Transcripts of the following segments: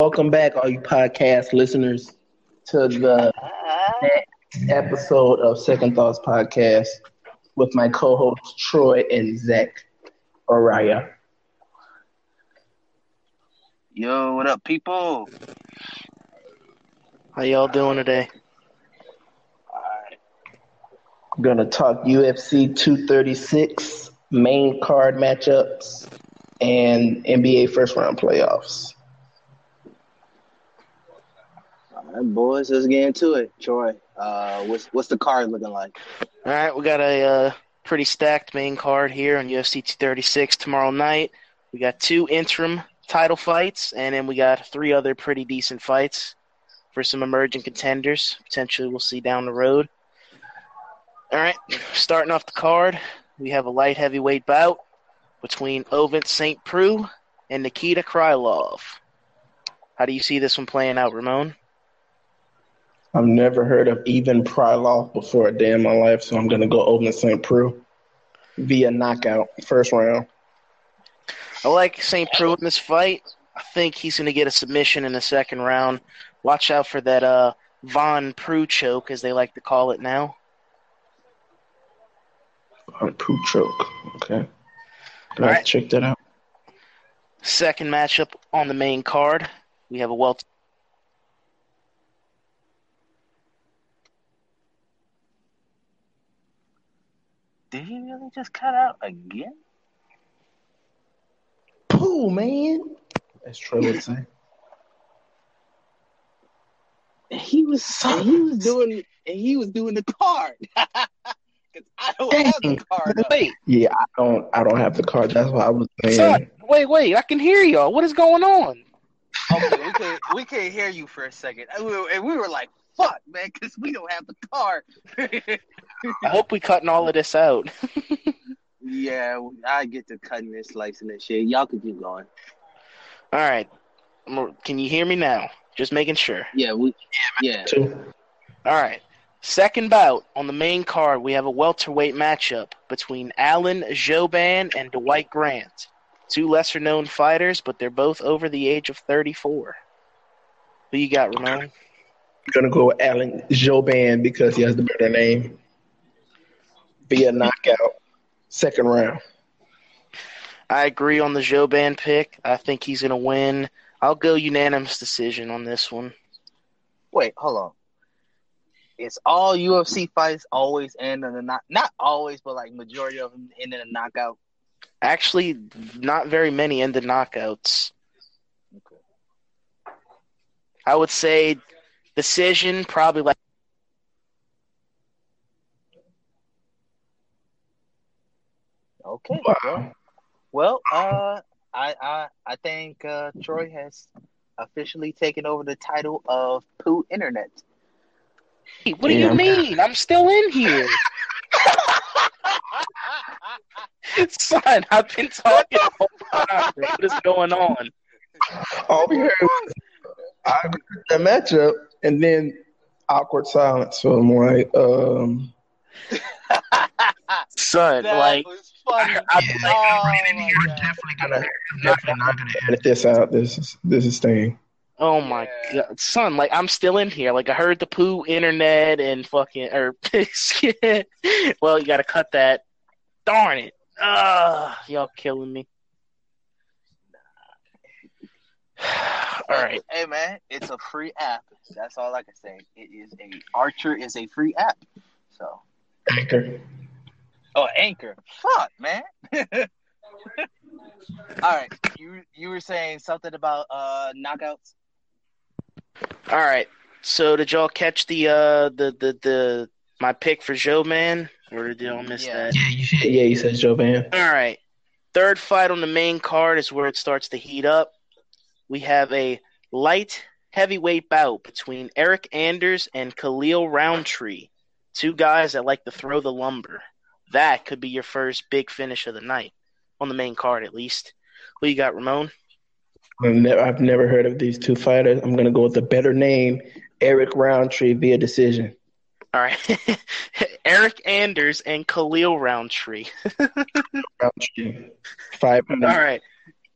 Welcome back, all you podcast listeners, to the episode of Second Thoughts Podcast with my co-hosts Troy and Zach Araya. Yo, what up, people? How y'all doing today? We're gonna talk UFC 236 main card matchups and NBA first round playoffs. Boys, let's get into it. Troy, uh, what's what's the card looking like? All right, we got a uh, pretty stacked main card here on UFC 236 tomorrow night. We got two interim title fights, and then we got three other pretty decent fights for some emerging contenders. Potentially, we'll see down the road. All right, starting off the card, we have a light heavyweight bout between Ovin St. Preux and Nikita Krylov. How do you see this one playing out, Ramon? I've never heard of even Pryloff before a day in my life, so I'm gonna go Ovin St. Preux via knockout, first round. I like St. Preux in this fight. I think he's going to get a submission in the second round. Watch out for that uh, Von Preux choke, as they like to call it now. On Prue choke. Okay. All right. check that out. Second matchup on the main card, we have a welter. Did he really just cut out again? Pooh, man. As Troy would say. He was and he was doing and he was doing the card. Because I don't have the card. up. Wait, Yeah, I don't I don't have the card. That's why I was saying son, wait, wait! I can hear y'all. What is going on? Okay, we can we can hear you for a second, and we were, and we were like, "Fuck, man," because we don't have the card. I hope we cutting all of this out. yeah, I get to cutting this, slicing this shit. Y'all can keep going. All right, can you hear me now? Just making sure. Yeah, we. Yeah, too. All right. Second bout on the main card, we have a welterweight matchup between Alan Jouban and Dwight Grant. Two lesser known fighters, but they're both over the age of 34. Who you got, Ramon? I'm gonna go with Alan Jouban because he has the better name. Via knockout, second round. I agree on the Jouban pick. I think he's going to win. I'll go unanimous decision on this one. Wait, hold on. It's all UFC fights always end in a knock. Not always, but like majority of them end in a knockout. Actually, not very many end in knockouts. Okay. I would say decision, probably like Okay. Wow. Well, well, uh, I I I think uh, Troy has officially taken over the title of Pooh Internet. Hey, what do you mean? I'm still in here. Son, I've been talking the whole time. What is going on? All we heard was I heard the matchup and then awkward silence. So I'm like, um, Son, that like, was funny. I- yeah, Oh, you're God. definitely gonna, you're definitely not gonna edit this out. This is this is staying. oh my Yeah. god, son, like, I'm still in here. Like, I heard the poo internet and fucking, or, well, you gotta cut that. Darn it. Ah, y'all killing me. All right. Hey man, it's a free app. That's all I can say. It is a Archer is a free app. So Anchor. Oh Anchor. Fuck man. all right. You you were saying something about uh knockouts? All right. So did y'all catch the uh the the the my pick for Joe man or did y'all miss Yeah. that? Yeah, you said, yeah, you said Jovan. All right. Third fight on the main card is where it starts to heat up. We have a light heavyweight bout between Eryk Anders and Khalil Rountree, two guys that like to throw the lumber. That could be your first big finish of the night on the main card, at least. Who you got, Ramon? I've never, I've never heard of these two fighters. I'm gonna go with the better name, Eric Rountree via decision. All right. Eryk Anders and Khalil Rountree. Rountree. Five All right.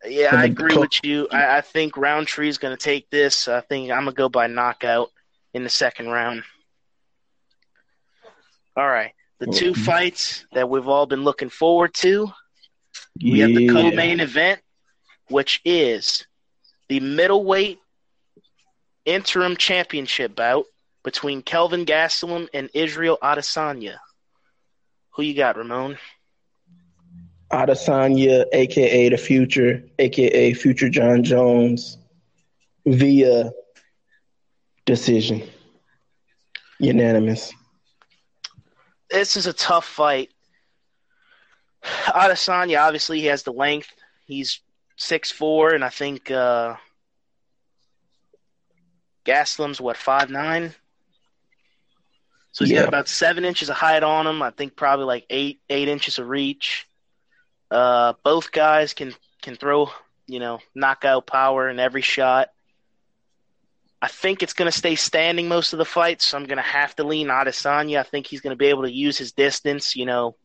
Yeah, I agree with you. I, I think Rountree is going to take this. I think I'm going to go by knockout in the second round. All right. The two Mhm. fights that we've all been looking forward to. We have the co-main event, which is the middleweight interim championship bout between Kelvin Gastelum and Israel Adesanya. Who you got, Ramon? Adesanya, aka the Future, aka Future Jon Jones, via decision, unanimous. This is a tough fight. Adesanya, obviously, he has the length. He's six four, and I think uh, Gastelum's what five nine. So he's Yeah. got about seven inches of height on him. I think probably like eight eight inches of reach. Uh, both guys can can throw you know knockout power in every shot. I think it's going to stay standing most of the fight, so I'm going to have to lean Adesanya. I think he's going to be able to use his distance, you know,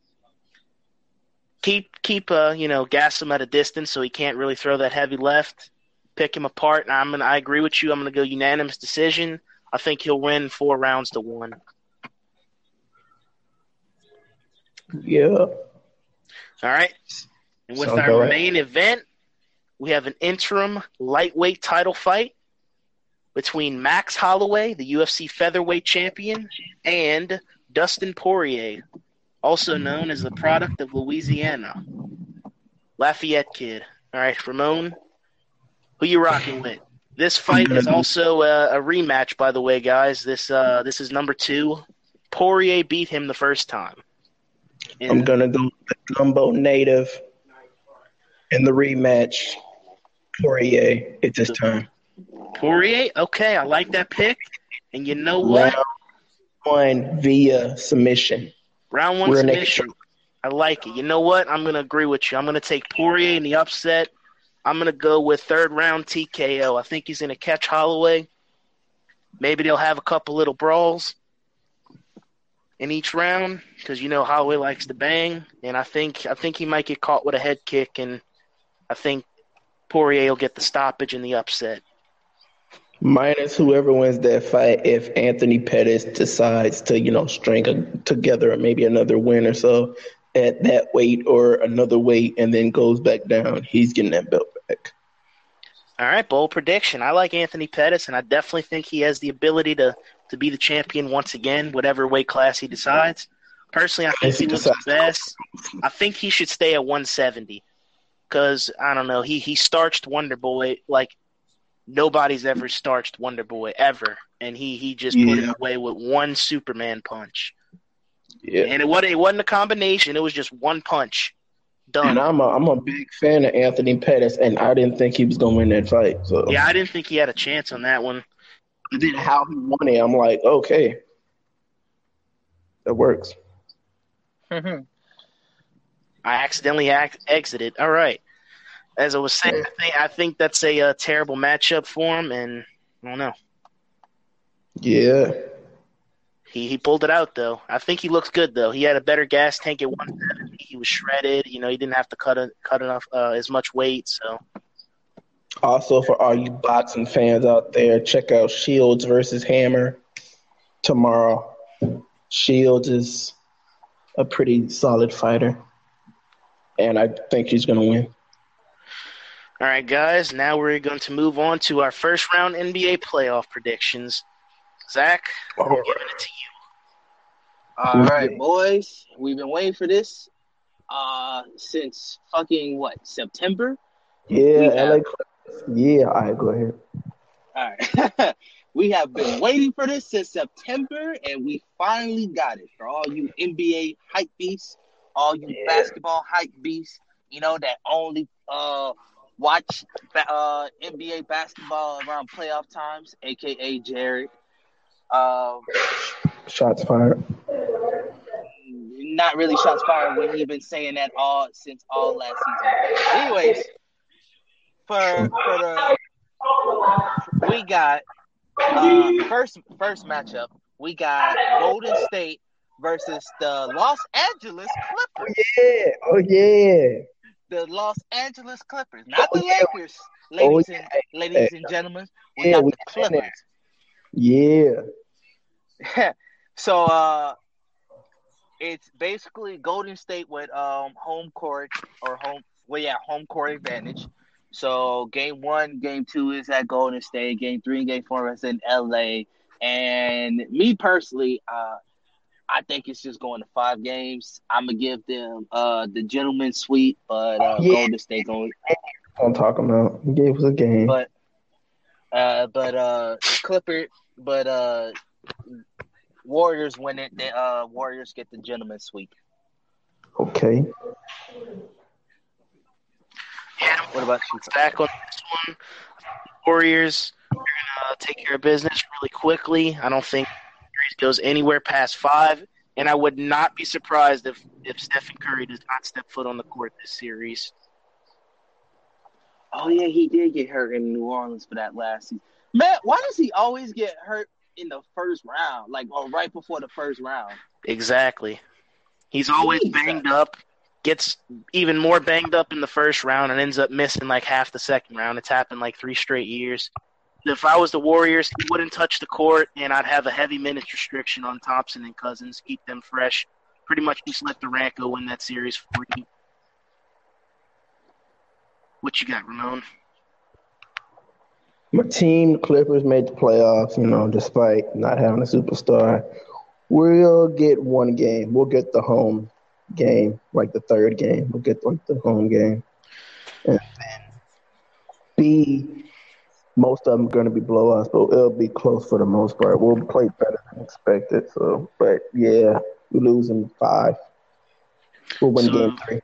keep keep uh, you know, gas him at a distance so he can't really throw that heavy left, pick him apart. And I'm gonna, I agree with you. I'm going to go unanimous decision. I think he'll win four rounds to one. Yeah. All right. And with Sounds our right. main event, we have an interim lightweight title fight between Max Holloway, the UFC featherweight champion, and Dustin Poirier, also known as the product of Louisiana. Lafayette kid. All right, Ramon, who you rocking with? This fight is also a, a rematch, by the way, guys. This uh, this is number two. Poirier beat him the first time. I'm gonna go with the Gumbo native in the rematch. Poirier at this time. Poirier, okay, I like that pick. And you know what? Round one via submission. Round one We're submission. I like it. You know what? I'm going to agree with you. I'm going to take Poirier in the upset. I'm going to go with third round TKO. I think he's going to catch Holloway. Maybe they'll have a couple little brawls in each round because you know Holloway likes to bang, and I think I think he might get caught with a head kick, and I think Poirier will get the stoppage and the upset. Minus whoever wins that fight, if Anthony Pettis decides to, you know, string a, together maybe another win or so at that weight or another weight and then goes back down, he's getting that belt back. All right, bold prediction. I like Anthony Pettis, and I definitely think he has the ability to to be the champion once again, whatever weight class he decides. Personally, I think he he looks decides to best. I think he should stay at 170 because I don't know. He he starched Wonder Boy like nobody's ever starched Wonder Boy ever, and he he just put him Yeah. away with one Superman punch. Yeah. And it wasn't it wasn't a combination. It was just one punch. Done. And I'm a, I'm a big fan of Anthony Pettis, and I didn't think he was going to win that fight. So Yeah, I didn't think he had a chance on that one. And then how he won it, I'm like, okay, that works. I accidentally ac- exited. All right. As I was saying, I think, I think that's a, uh terrible matchup for him, and I don't know. Yeah. He he pulled it out though. I think he looks good though. He had a better gas tank at 170. He was shredded. You know, he didn't have to cut a, cut enough uh, as much weight. So Also, for all you boxing fans out there, check out Shields versus Hammer tomorrow. Shields is a pretty solid fighter, and I think he's going to win. All right, guys. Now we're going to move on to our first round NBA playoff predictions. Zach, I'm giving it to you. All right, boys. We've been waiting for this uh since fucking what September. yeah, We LA. Yeah, all right, go ahead. All right. we have been waiting for this since September, and we finally got it. For all you NBA hype beasts, all you Yeah. basketball hype beasts, you know that only uh watch uh NBA basketball around playoff times, aka Jared. Um, Shots fired. not really shots fired when he's been saying that all since all last season. Anyways, for for the we got uh, first first matchup. We got Golden State versus the Los Angeles Clippers. Oh Yeah. Oh yeah. The Los Angeles Clippers, not the Oh, yeah. Lakers, ladies Oh, and yeah. ladies and gentlemen. We Yeah, got we the got in there. Clippers. Yeah. so uh it's basically Golden State with um home court or home well yeah, home court advantage. So game one, game two is at Golden State, game three and game four is in LA. And me personally, uh I think it's just going to five games. I'm gonna give them uh the gentleman sweep, but uh Yeah. Golden State going I'm talking about. He gave us a game. but uh but uh Clipper but uh Warriors win it. The uh Warriors get the gentleman sweep. Okay. Yeah, What about you? back on this one. Warriors are gonna take care of business really quickly. I don't think series goes anywhere past five, and I would not be surprised if if Stephen Curry does not step foot on the court this series. Oh yeah, he did get hurt in New Orleans for that last season. Man, why does he always get hurt in the first round? Like or right before the first round? Exactly. He's always banged up, gets even more banged up in the first round, and ends up missing like half the second round. It's happened like three straight years. If I was the Warriors, he wouldn't touch the court, and I'd have a heavy minutes restriction on Thompson and Cousins, keep them fresh. Pretty much just let Durant go win that series for you. What you got, Ramon? My team, the Clippers, made the playoffs, you know, despite not having a superstar. We'll get one game. We'll get the home game, like the third game. We'll get like the home game. And B, most of them are going to be blowouts, but it'll be close for the most part. We'll play better than expected. So, but yeah, we lose in five. We'll win So- game three.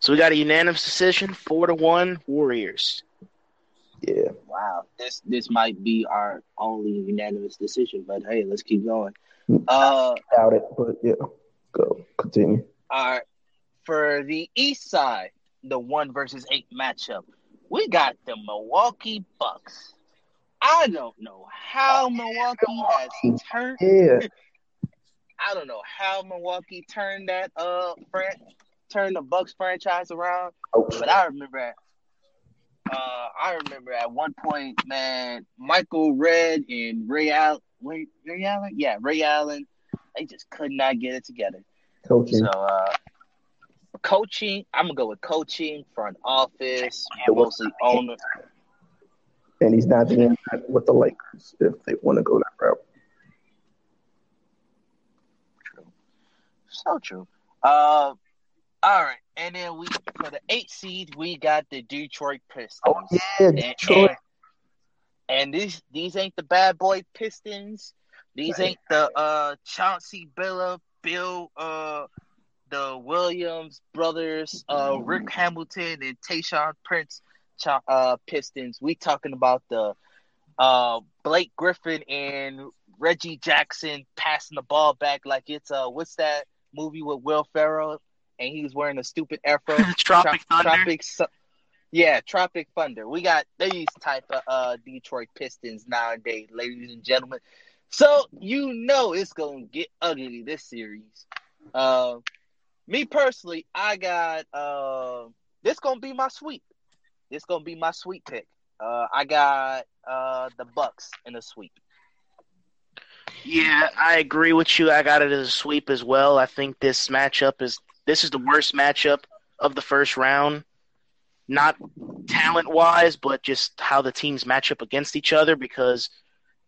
So we got a unanimous decision, four to one, Warriors. Yeah. Wow, this this might be our only unanimous decision, but hey, let's keep going. Uh, Doubt it, but yeah. Go. Continue. all right, for the East side, the one versus eight matchup, we got the Milwaukee Bucks. I don't know how Milwaukee has turned. Yeah. I don't know how Milwaukee turned that uh fran- turned the Bucks franchise around. Coach. But I remember at uh I remember at one point, man, Michael Redd and Ray Allen wait, Ray Allen? Yeah, Ray Allen, they just could not get it together. Coaching. So uh coaching, I'm gonna go with coaching, front office, mostly owner. and he's not doing that with the Lakers if they want to go that route. True. So true. Uh all right, and then we for the eight seed we got the Detroit Pistons. Oh yeah, And, Detroit. and, and these these ain't the bad boy Pistons. These ain't the uh Chauncey Billup, Bill uh the Williams brothers, uh Rick Hamilton and Tayshaun Prince uh Pistons. We talking about the uh Blake Griffin and Reggie Jackson passing the ball back like it's uh what's that movie with Will Ferrell and he was wearing a stupid afro. Tropic Trop- Thunder. Tropic yeah, Tropic Thunder. We got these type of uh Detroit Pistons nowadays, ladies and gentlemen. So you know it's gonna get ugly this series. Uh, me personally, I got uh this gonna be my sweep. This gonna be my sweep pick. Uh, I got uh the Bucks in a sweep. Yeah, I agree with you. I got it as a sweep as well. I think this matchup is this is the worst matchup of the first round. Not talent wise, but just how the teams match up against each other because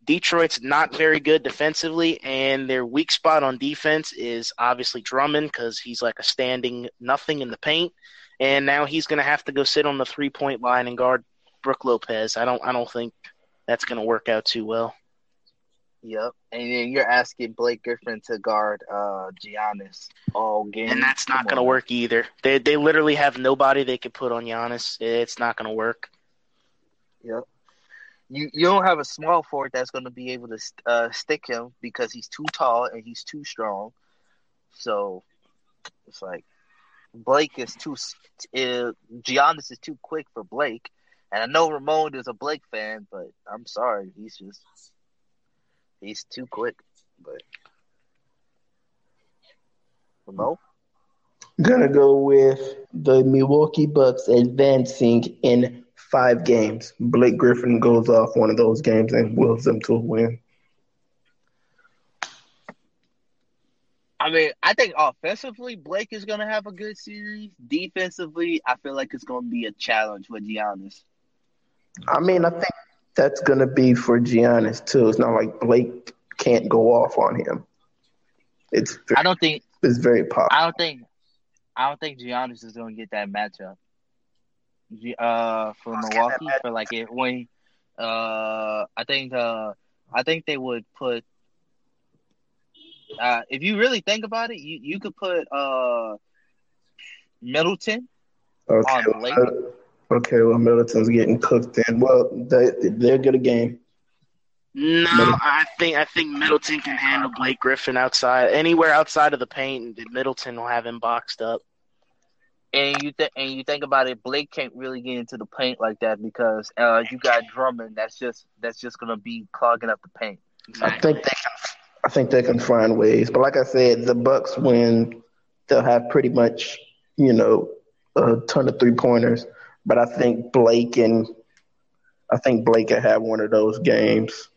Detroit's not very good defensively, and their weak spot on defense is obviously Drummond because he's like a standing nothing in the paint, and now he's going to have to go sit on the three point line and guard Brook Lopez. I don't, I don't think that's going to work out too well. Yep. And then you're asking Blake Griffin to guard uh Giannis all game. And that's not going to work either. They they literally have nobody they could put on Giannis. It's not going to work. Yep. You you don't have a small forward that's going to be able to uh, stick him because he's too tall and he's too strong. So it's like Blake is too uh, Giannis is too quick for Blake. And I know Ramon is a Blake fan, but I'm sorry, he's just he's too quick. But Ramon, Gonna go with the Milwaukee Bucks advancing in five games. Blake Griffin goes off one of those games and wills them to a win. I mean, I think offensively, Blake is going to have a good series. Defensively, I feel like it's going to be a challenge with Giannis. I mean, I think that's going to be for Giannis too. It's not like Blake can't go off on him. It's very, I don't think it's very popular. I don't think I don't think Giannis is going to get that matchup. Uh, for Milwaukee for like it when uh I think uh I think they would put uh if you really think about it you you could put uh Middleton okay, on Blake. okay, well, Middleton's getting cooked in. Well, they they'll get a game. No, Middleton. I think I think Middleton can handle Blake Griffin outside anywhere outside of the paint. And Middleton will have him boxed up. And you think and you think about it, Blake can't really get into the paint like that because uh you got Drummond that's just that's just gonna be clogging up the paint. I think they can. I think they can find ways. But like I said, the Bucks win. They'll have pretty much, you know, a ton of three pointers. But I think Blake and I think Blake will have one of those games.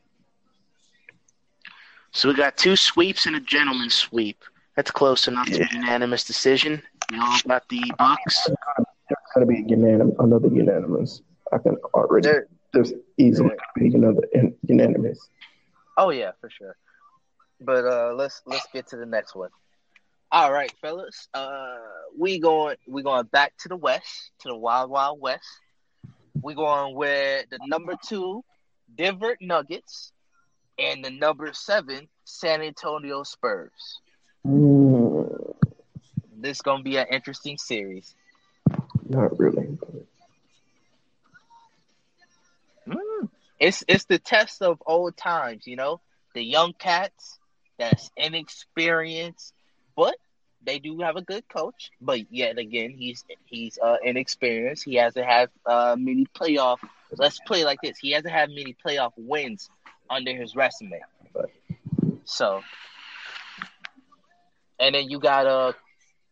So we got two sweeps and a gentleman's sweep. That's close enough to a unanimous decision. We all got the Bucks. There's gonna be a unanimous, another unanimous. I can already. There, There's easily be another unanimous. oh yeah, for sure. But uh let's let's get to the next one. All right, fellas. Uh we going we going back to the west, to the wild wild west. We going with the number two Denver Nuggets and the number seven San Antonio Spurs. Mm, This gonna be an interesting series. not really. Mm. It's it's the test of old times, you know, the young cats that's inexperienced, but they do have a good coach. But yet again, he's he's uh, inexperienced. He hasn't had uh, many playoff. Let's play like this. He hasn't had many playoff wins under his resume. So, and then you got uh,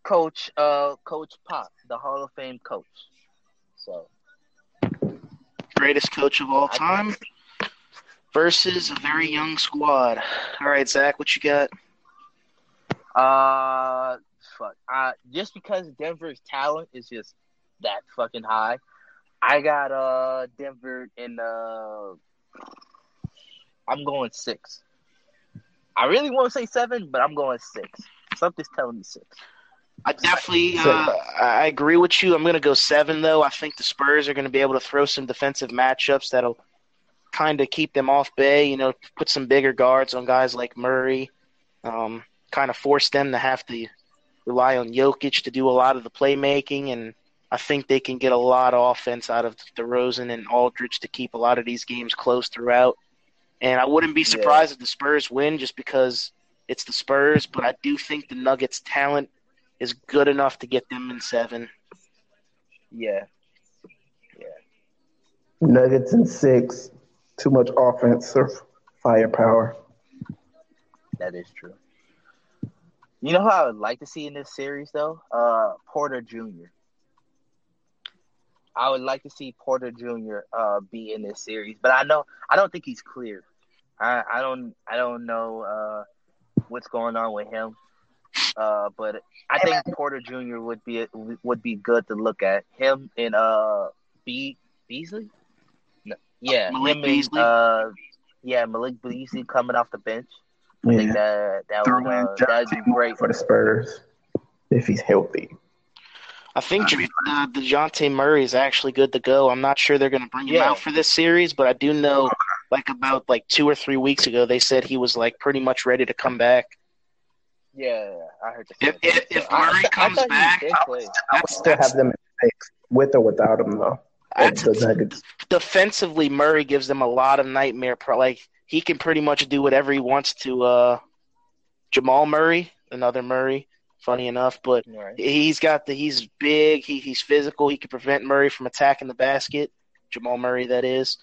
coach uh, Coach Pop, the Hall of Fame coach. So. Greatest coach of all time versus a very young squad. All right, Zach, what you got? Uh, fuck. Uh, just because Denver's talent is just that fucking high, I got uh Denver in uh. I'm going six. I really want to say seven, but I'm going six. Something's telling me six. I definitely, uh, I agree with you. I'm going to go seven, though. I think the Spurs are going to be able to throw some defensive matchups that'll kind of keep them off bay. You know, put some bigger guards on guys like Murray. Um, kind of force them to have to rely on Jokic to do a lot of the playmaking, and I think they can get a lot of offense out of DeRozan and Aldridge to keep a lot of these games close throughout. And I wouldn't be Yeah. surprised if the Spurs win just because it's the Spurs, but I do think the Nuggets' talent is good enough to get them in seven. Yeah. Yeah. Nuggets and six. Too much offense offensive firepower. That is true. You know who I would like to see in this series though? Uh Porter Jr. I would like to see Porter Jr. uh be in this series, but I know I don't think he's clear. I I don't I don't know uh what's going on with him. Uh but I think Porter Jr. would be would be good to look at. Him and uh Be- Beasley? No, yeah, Malik him Beasley? and uh yeah, Malik Beasley coming off the bench. I think that that Throw would uh, that'd be great. for the Spurs if he's healthy. I think I mean- uh, Dejounte Murray is actually good to go. I'm not sure they're going to bring him Yeah. out for this series, but I do know, like about like two or three weeks ago, they said he was like pretty much ready to come back. Yeah, I heard the If- if- if I- I Murray I comes thought he back, did play. I would still have them with or without him, though. That's- the Nuggets. defensively. Murray gives them a lot of nightmare. Pro- like he can pretty much do whatever he wants to. Uh, Jamal Murray, another Murray, funny enough, but Right. he's got the he's big, he, he's physical, he can prevent Murray from attacking the basket. Jamal Murray, that is.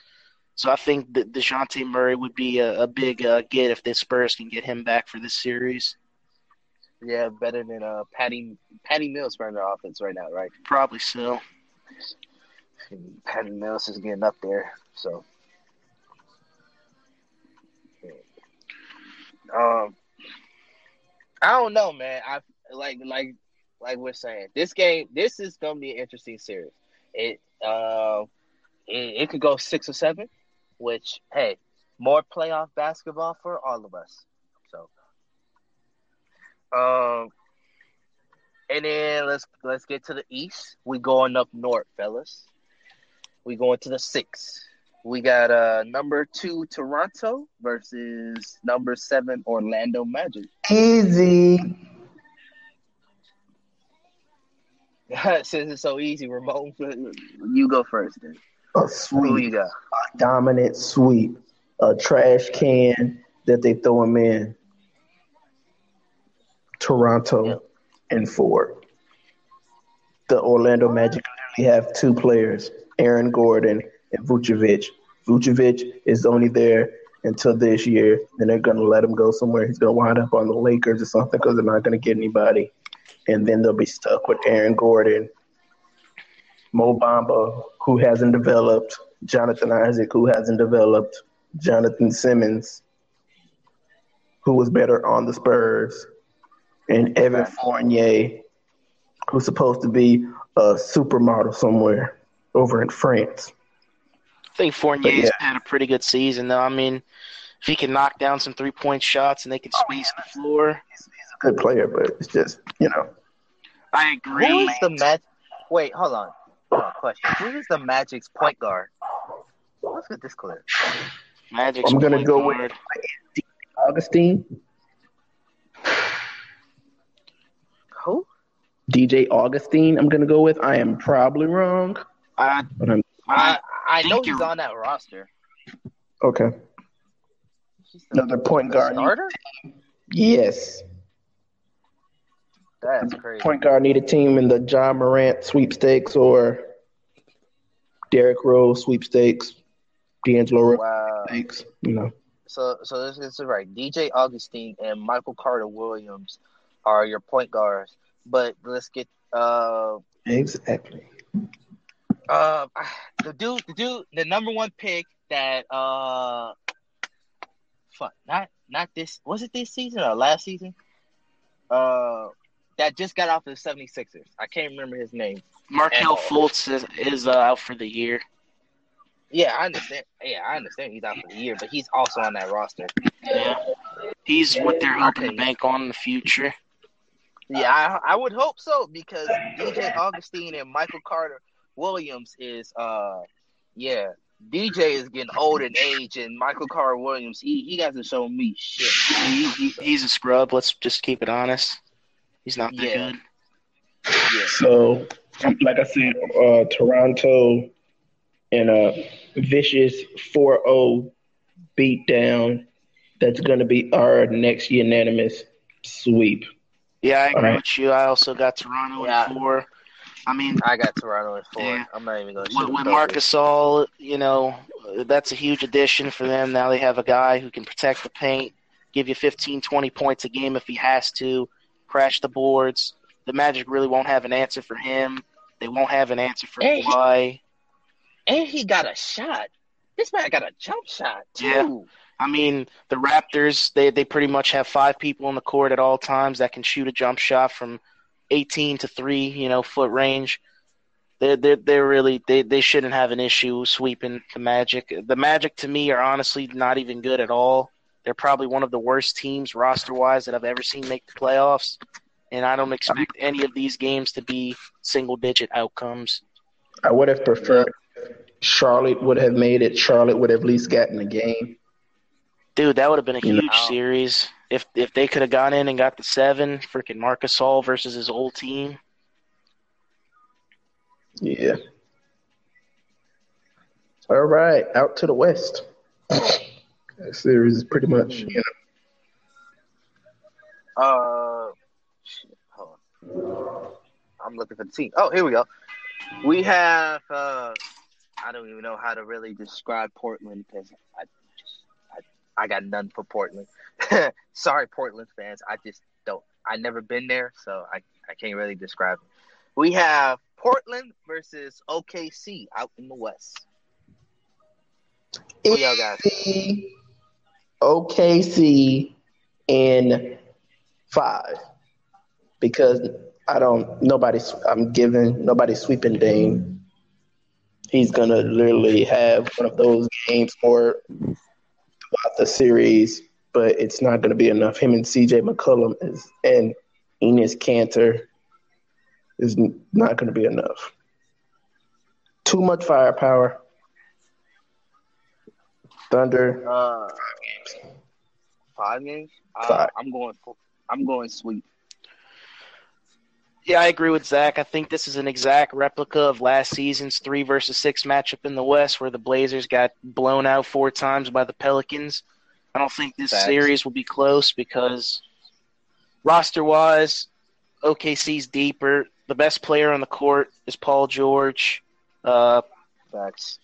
So I think that Dejounte Murray would be a, a big uh, get if the Spurs can get him back for this series. Yeah, better than uh Patty Patty Mills running the offense right now, right? Probably so. Patty Mills is getting up there, so. Um, I don't know, man. I like like like we're saying this game. This is gonna be an interesting series. It uh, it, it could go six or seven, which hey, more playoff basketball for all of us. So, um, and then let's let's get to the east. We going up north, fellas. We going to the six. We got uh number two Toronto versus number seven Orlando Magic. Easy. Since it's so easy, Ramon, you go first. Then A sweep, a dominant sweep, a trash can that they throw him in. Toronto Yeah. and four. The Orlando Magic literally have two players, Aaron Gordon and Vucevic. Vucevic is only there until this year, and they're going to let him go somewhere. He's going to wind up on the Lakers or something because they're not going to get anybody. And then they'll be stuck with Aaron Gordon, Mo Bamba, who hasn't developed, Jonathan Isaac, who hasn't developed, Jonathan Simmons, who was better on the Spurs, and Evan Fournier, who's supposed to be a supermodel somewhere over in France. I think Fournier's yeah. had a pretty good season, though. I mean, if he can knock down some three point shots and they can oh, space the floor, He's, he's a good player, but it's just, you know, I agree. is the Magic? Wait, hold on. Hold. Question: Who is the Magic's point guard? Let's get this clear. Magic's I'm gonna point go with- Augustin, Who? DJ Augustin, I'm going to go with. I am probably wrong, I, but I'm I I think know he's you're- on that roster. okay. Another point guard. starter. Yes. That's crazy. Point guard need a team in the Ja Morant sweepstakes or Derrick Rose sweepstakes, D'Angelo Russell Wow. sweepstakes, you know. So so this, this is right. DJ Augustin and Michael Carter Williams are your point guards. But let's get uh Exactly. uh the dude the dude the number one pick that uh fuck not not this was it this season or last season? Uh that just got off the 76ers. I can't remember his name. Markelle Fultz is, is uh, out for the year. Yeah, I understand. Yeah, I understand he's out for the year, but he's also on that roster. Yeah. He's what they're hoping to bank on in the future. Yeah, I, I would hope so because DJ Augustin and Michael Carter Williams is uh yeah. DJ is getting old in age and Michael Carter Williams he, he hasn't shown me shit. He, he, he's a scrub. Let's just keep it honest. He's not that Yeah. good. Yeah. So, like I said, uh, Toronto in a vicious 4-0 beatdown. That's going to be our next unanimous sweep. Yeah, I agree Alright. with you. I also got Toronto Yeah. at four. I mean, I got Toronto in four. Yeah. I'm not even gonna with, with Marc Gasol, you know, that's a huge addition for them. Now they have a guy who can protect the paint, give you 15, 20 points a game if he has to, crash the boards. The Magic really won't have an answer for him. They won't have an answer for Hey. Kawhi. And he got a shot. This man got a jump shot too. Yeah. I mean, the Raptors, they, they pretty much have five people on the court at all times that can shoot a jump shot from 18 to 3, you know, foot range. They're, they're, they're really, they, they shouldn't have an issue sweeping the Magic. The Magic, to me, are honestly not even good at all. They're probably one of the worst teams roster wise that I've ever seen make the playoffs. And I don't expect any of these games to be single digit outcomes. I would have preferred Charlotte would have made it. Charlotte would have at least gotten a game. Dude, that would have been a You know- huge series if if they could have gone in and got the seven. Freaking Marc Gasol versus his old team. Yeah. All right, out to the west. Series is pretty much, you know, Uh, hold on. I'm looking for the team. Oh, here we go. We have. Uh, I don't even know how to really describe Portland because I just I, I got none for Portland. Sorry, Portland fans. I just don't I never been there, so I I can't really describe it. We have Portland versus OKC out in the West. Who y'all got? OKC in five because I don't. Nobody's. I'm giving. Nobody's sweeping Dame. He's gonna literally have one of those games or throughout the series, but it's not gonna be enough. Him and CJ McCollum is and Enes Kanter is not gonna be enough. Too much firepower. Thunder. Uh, five games. Uh, Five. I'm going. I'm going sweep. Yeah, I agree with Zach. I think this is an exact replica of last season's three versus six matchup in the West, where the Blazers got blown out four times by the Pelicans. I don't think this Facts. series will be close because roster wise, OKC's deeper. The best player on the court is Paul George. Uh, Facts.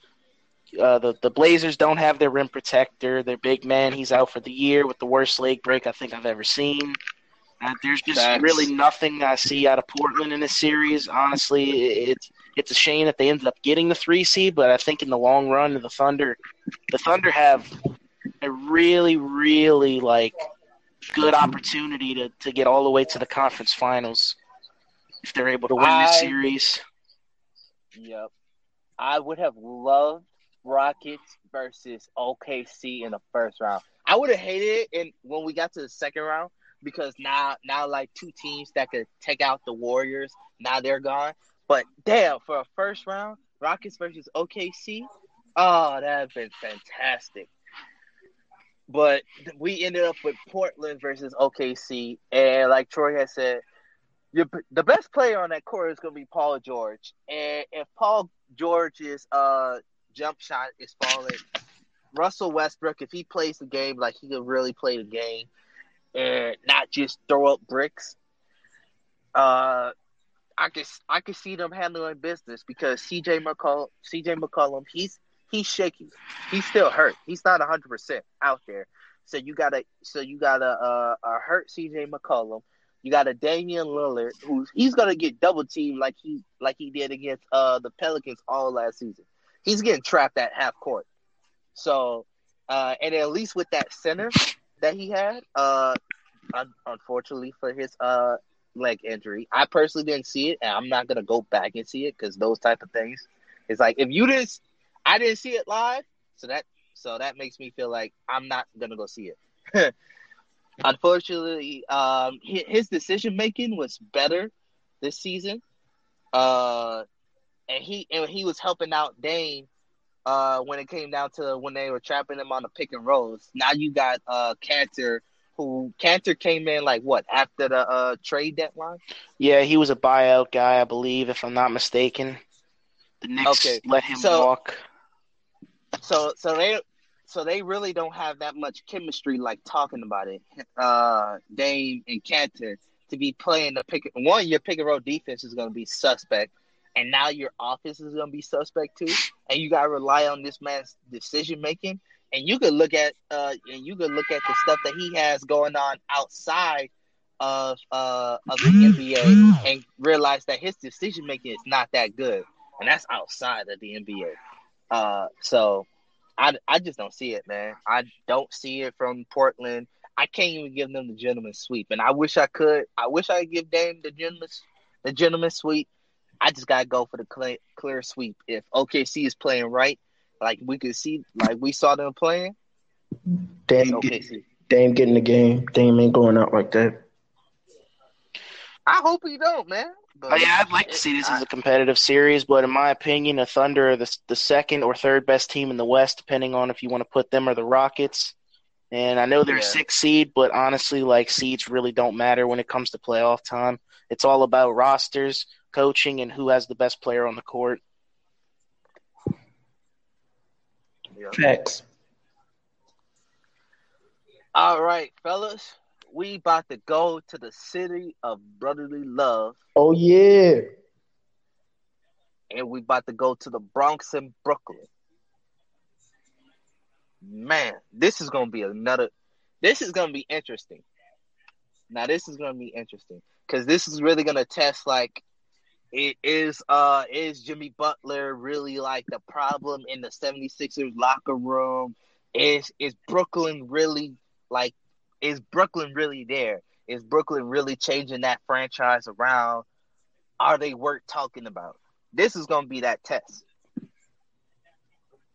Uh, the the Blazers don't have their rim protector. Their big man, he's out for the year with the worst leg break I think I've ever seen. Uh, there's just Facts. really nothing I see out of Portland in this series. Honestly, it's it's a shame that they ended up getting the three seed, but I think in the long run, the Thunder, the Thunder have a really, really like good opportunity to to get all the way to the conference finals if they're able to win this series. Yep. I would have loved Rockets versus OKC in the first round. I would have hated it in when we got to the second round because now now like two teams that could take out the Warriors, now they're gone. But damn, for a first round, Rockets versus OKC, oh, that'd been fantastic. But we ended up with Portland versus OKC, and like Troy has said, the best player on that court is going to be Paul George. And if Paul George's uh, jump shot is falling, Russell Westbrook, if he plays the game like he can really play the game and not just throw up bricks, uh, I could I could see them handling business because CJ McCollum, CJ McCollum, he's he's shaky. He's still hurt. He's not hundred percent out there. So you gotta so you gotta uh, uh hurt CJ McCollum. You got a Damian Lillard who's he's gonna get double teamed like he like he did against uh the Pelicans all last season. He's getting trapped at half court. So uh and at least with that center that he had, uh un- unfortunately for his uh leg injury, I personally didn't see it and I'm not gonna go back and see it because those type of things. It's like if you didn't I didn't see it live, so that so that makes me feel like I'm not gonna go see it. Unfortunately, um, his decision making was better this season, uh, and he and he was helping out Dame uh, when it came down to when they were trapping him on the pick and rolls. Now you got uh, Kanter, who Kanter came in like what after the uh, trade deadline. Yeah, he was a buyout guy, I believe, if I'm not mistaken. The Knicks Okay, let him so- walk. So so they so they really don't have that much chemistry like talking about it. Uh Dame and Kanter to be playing the pick one, your pick and roll defense is gonna be suspect. And now your office is gonna be suspect too. And you gotta rely on this man's decision making. And you could look at uh and you could look at the stuff that he has going on outside of uh of the NBA and realize that his decision making is not that good. And that's outside of the NBA. Uh, so I, I just don't see it, man. I don't see it from Portland. I can't even give them the gentleman's sweep, and I wish I could. I wish I could give Dame the gentleman's the gentleman's sweep. I just gotta go for the clear, clear sweep. If OKC is playing right, like we could see, like we saw them playing, Dame, it's OKC. Dame getting the game. Dame ain't going out like that. I hope he don't, man. But Oh, yeah, I'd like to see this as a competitive series, but in my opinion, the Thunder are the, the second or third best team in the West, depending on if you want to put them or the Rockets. And I know they're Yeah. a six seed, but honestly, like seeds really don't matter when it comes to playoff time. It's all about rosters, coaching, and who has the best player on the court. Yeah. Facts. All right, fellas, we about to go to the city of brotherly love. Oh yeah. and we about to go to the Bronx and Brooklyn. Man, this is gonna be another. This is gonna be interesting. Now this is gonna be interesting because this is really gonna test like it is uh is Jimmy Butler really like the problem in the 76ers locker room? Is is Brooklyn really like is Brooklyn really there? Is Brooklyn really changing that franchise around? Are they worth talking about? This is going to be that test.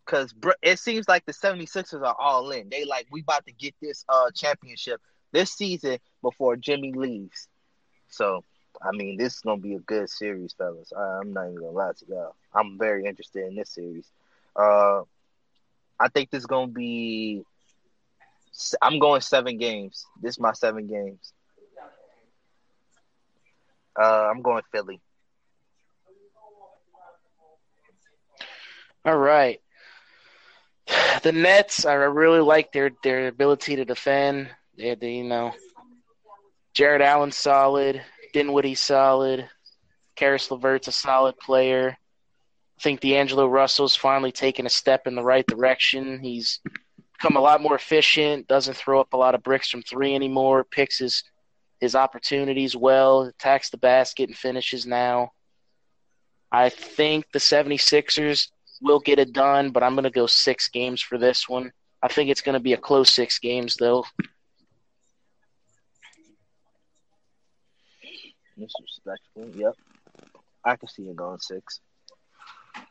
Cuz it seems like the 76ers are all in. They like we about to get this uh championship this season before Jimmy leaves. So I mean, this is gonna be a good series, fellas. I, am not even gonna lie to y'all. I'm very interested in this series. Uh, I think this is gonna be. I'm going seven games. This is my seven games. Uh, I'm going Philly. All right. The Nets, I really like their their ability to defend. They, they you know, Jarrett Allen's solid. Dinwiddie's solid. Caris LeVert's a solid player. I think D'Angelo Russell's finally taken a step in the right direction. He's become a lot more efficient, doesn't throw up a lot of bricks from three anymore, picks his his opportunities well, attacks the basket and finishes now. I think the 76ers will get it done, but I'm going to go six games for this one. I think it's going to be a close six games, though. Disrespectful. Yep. I can see it going six.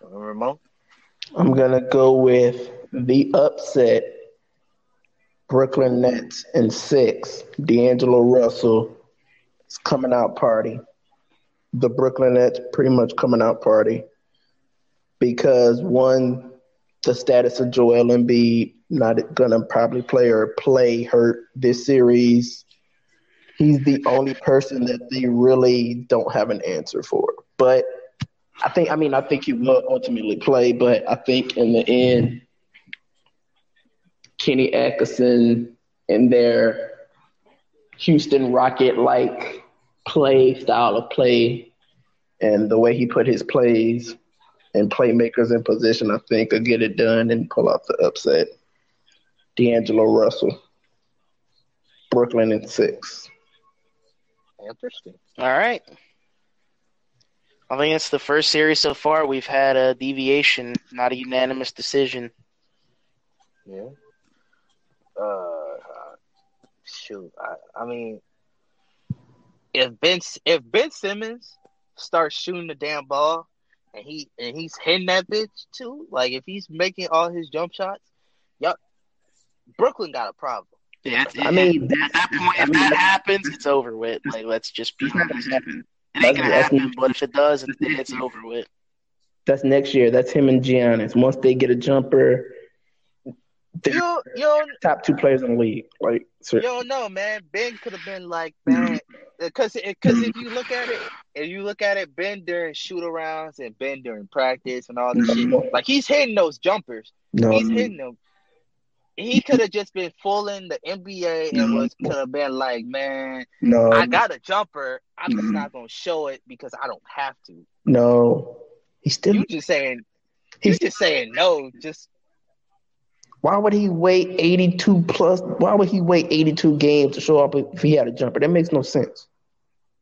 Ramon? I'm going to go with the upset Brooklyn Nets in six. D'Angelo Russell is coming out party. The Brooklyn Nets pretty much coming out party because one, the status of Joel Embiid not gonna probably play or play hurt this series he's the only person that they really don't have an answer for. But I think, I mean, I think he will ultimately play, but I think in the end, Kenny Atkinson and their Houston Rocket like play style of play and the way he put his plays and playmakers in position, I think, will get it done and pull out the upset. D'Angelo Russell, Brooklyn in six. Interesting. All right. I think it's the first series so far we've had a deviation, not a unanimous decision. Yeah. Uh, shoot. I, I mean, if Ben if Ben Simmons starts shooting the damn ball and he and he's hitting that bitch too, like if he's making all his jump shots, yep, Brooklyn got a problem. Yeah, I mean, at that point, if that happens, it's over with. Like, let's just be honest. It ain't gonna happen, but if it does, it's over with. That's next year. That's him and Giannis. Once they get a jumper, you, you top two players in the league. Like, you don't know, man. Ben could have been like, man, because uh, because if you look at it, if you look at it, Ben during shoot arounds and Ben during practice and all this no. shit, like he's hitting those jumpers. No. He's hitting them he could have just been fooling the NBA and mm-hmm. was could have been like, man, no, I got a jumper. I'm just not gonna show it because I don't have to. No, he's still. You just saying. He's just saying no. Just why would he wait 82 plus? Why would he wait 82 games to show up if he had a jumper? That makes no sense.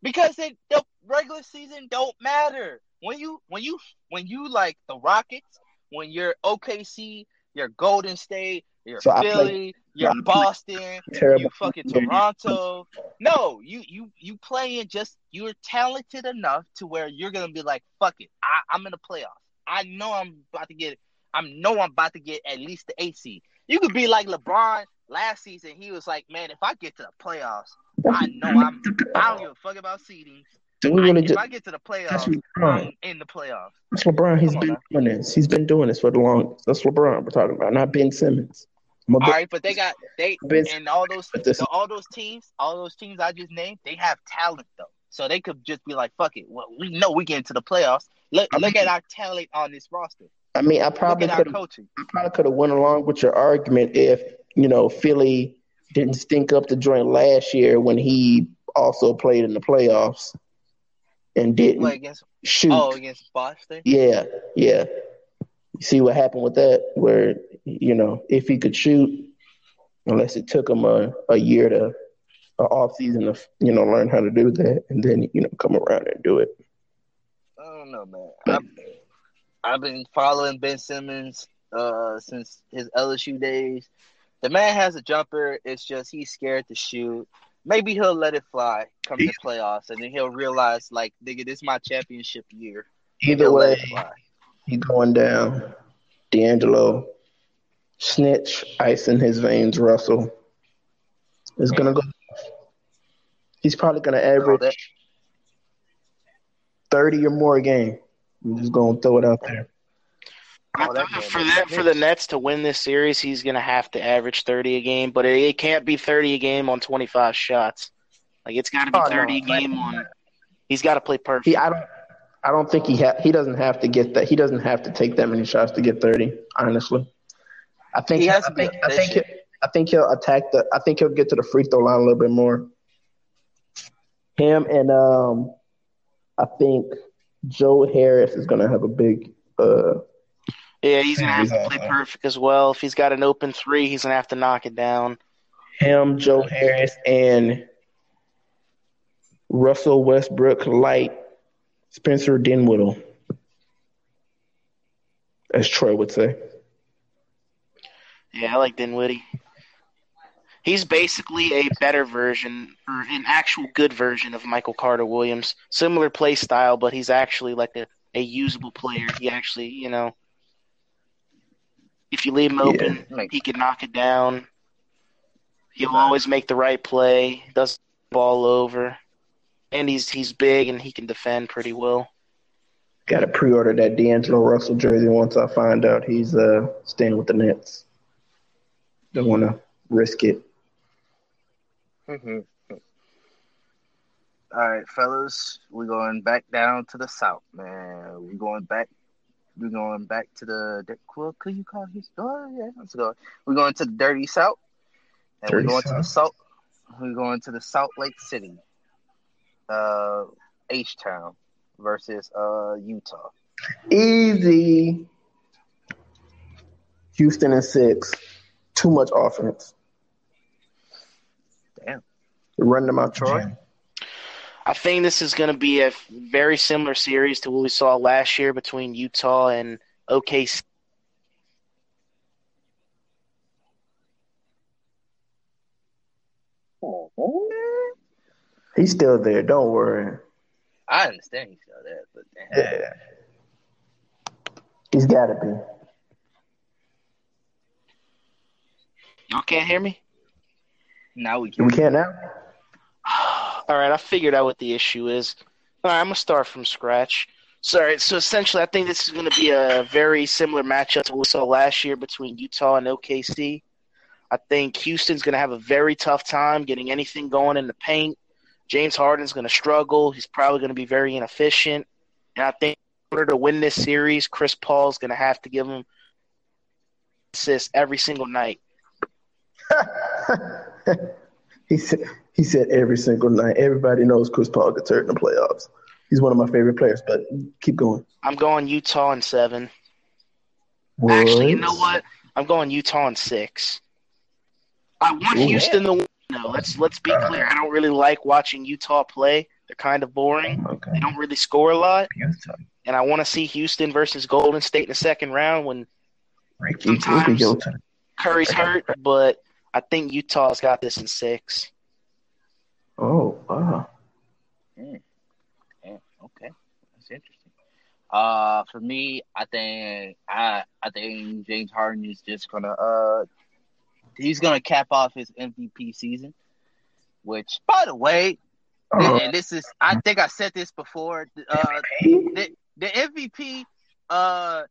Because it, the regular season don't matter. When you when you when you like the Rockets, when you're OKC, you're Golden State, you're so Philly, you're Boston, terrible. you fucking Toronto. No, you you you playing just you're talented enough to where you're gonna be like, fuck it, I, I'm in the playoffs. I know I'm about to get I know I'm about to get at least the AC. You could be like LeBron last season. He was like, man, if I get to the playoffs, I know I'm. I don't give a fuck about seedings. Do we I, if just, I get to the playoffs, I'm in the playoffs. That's LeBron. He's Come been on, doing this. He's been doing this for the longest. That's LeBron we're talking about, not Ben Simmons. All right, but they got they ben, and all those the, all those teams, all those teams I just named, they have talent though, so they could just be like, "Fuck it, well, we know we get into the playoffs. Look, I look at our talent on this roster." I mean, I probably could have, I probably could have went along with your argument if you know Philly didn't stink up the joint last year when he also played in the playoffs and didn't against, shoot. Oh, against Boston. Yeah, yeah. You see what happened with that? Where you know if he could shoot, unless it took him a, a year to an off season to you know learn how to do that, and then you know come around and do it. I don't know, man. I've, I've been following Ben Simmons uh, since his LSU days. The man has a jumper. It's just he's scared to shoot. Maybe he'll let it fly come to playoffs, and then he'll realize, like, nigga, this is my championship year. Either way, he's going down. D'Angelo, snitch, ice in his veins. Russell is gonna go. He's probably gonna average thirty or more a game. I'm just gonna throw it out there. Oh, that for that for the. Nets to win this series, he's gonna have to average thirty a game, but it, it can't be thirty a game on twenty five shots. Like it's got to be Oh, no. thirty a game on. He's got to play perfect. He, I don't, I don't think he ha- he doesn't have to get that. He doesn't have to take that many shots to get thirty. Honestly, I think He has I think, I think I think he'll attack the. I think he'll get to the free throw line a little bit more. Him and um, I think Joe Harris is gonna have a big. Uh, yeah, he's gonna have to play perfect as well. If he's got an open three, he's gonna have to knock it down. him, Joe Harris, and Russell Westbrook light Spencer Dinwiddie, as Troy would say. Yeah, I like Dinwiddie. He's basically a better version, or an actual good version of Michael Carter Williams. Similar play style, but he's actually like a, a usable player. He actually, you know, if you leave him open, Like, he can knock it down. He'll always make the right play. Does the ball over, and he's he's big and he can defend pretty well. Got to pre-order that D'Angelo Russell jersey once I find out he's uh, staying with the Nets. Don't want to risk it. Mhm. All right, fellas, we're going back down to the south, man. We're going back. We're going back to the. the well, could you call his? Oh, yeah, let's go. We're going to the dirty south, and Dirty we're going to the South. south. We're going to the Salt Lake City, uh, H Town versus uh Utah. Easy. Houston and six. Too much offense. Damn. Run them out, Troy? Troy. I think this is going to be a very similar series to what we saw last year between Utah and OKC. He's still there. Don't worry. I understand he's still there, but damn. Yeah. He's got to be. Y'all can't hear me? now we can. We can't now. All right, I figured out what the issue is. All right, I'm gonna start from scratch. So, all right, so essentially, I think this is to be a very similar matchup to what we saw last year between Utah and OKC. I think Houston's to have a very tough time getting anything going in the paint. James Harden's to struggle. He's probably to be very inefficient. And I think in order to win this series, Chris Paul's to have to give him assists every single night. he said he said every single night. Everybody knows Chris Paul gets hurt in the playoffs. He's one of my favorite players, but keep going. I'm going Utah in seven. Actually, you know what? I'm going Utah in six. I want Ooh. Houston to win. No, let's let's be clear. I don't really like watching Utah play. They're kind of boring. Okay. They don't really score a lot, Utah. and I want to see Houston versus Golden State in the second round when Ricky, Sometimes- Ricky, your turn. Curry's hurt. But I think Utah's got this in six. Oh, wow. Yeah, okay, that's interesting. Uh, for me, I think I I think James Harden is just gonna uh he's gonna cap off his MVP season, which by the way, Oh, and this is I think I said this before. Uh, the the MVP uh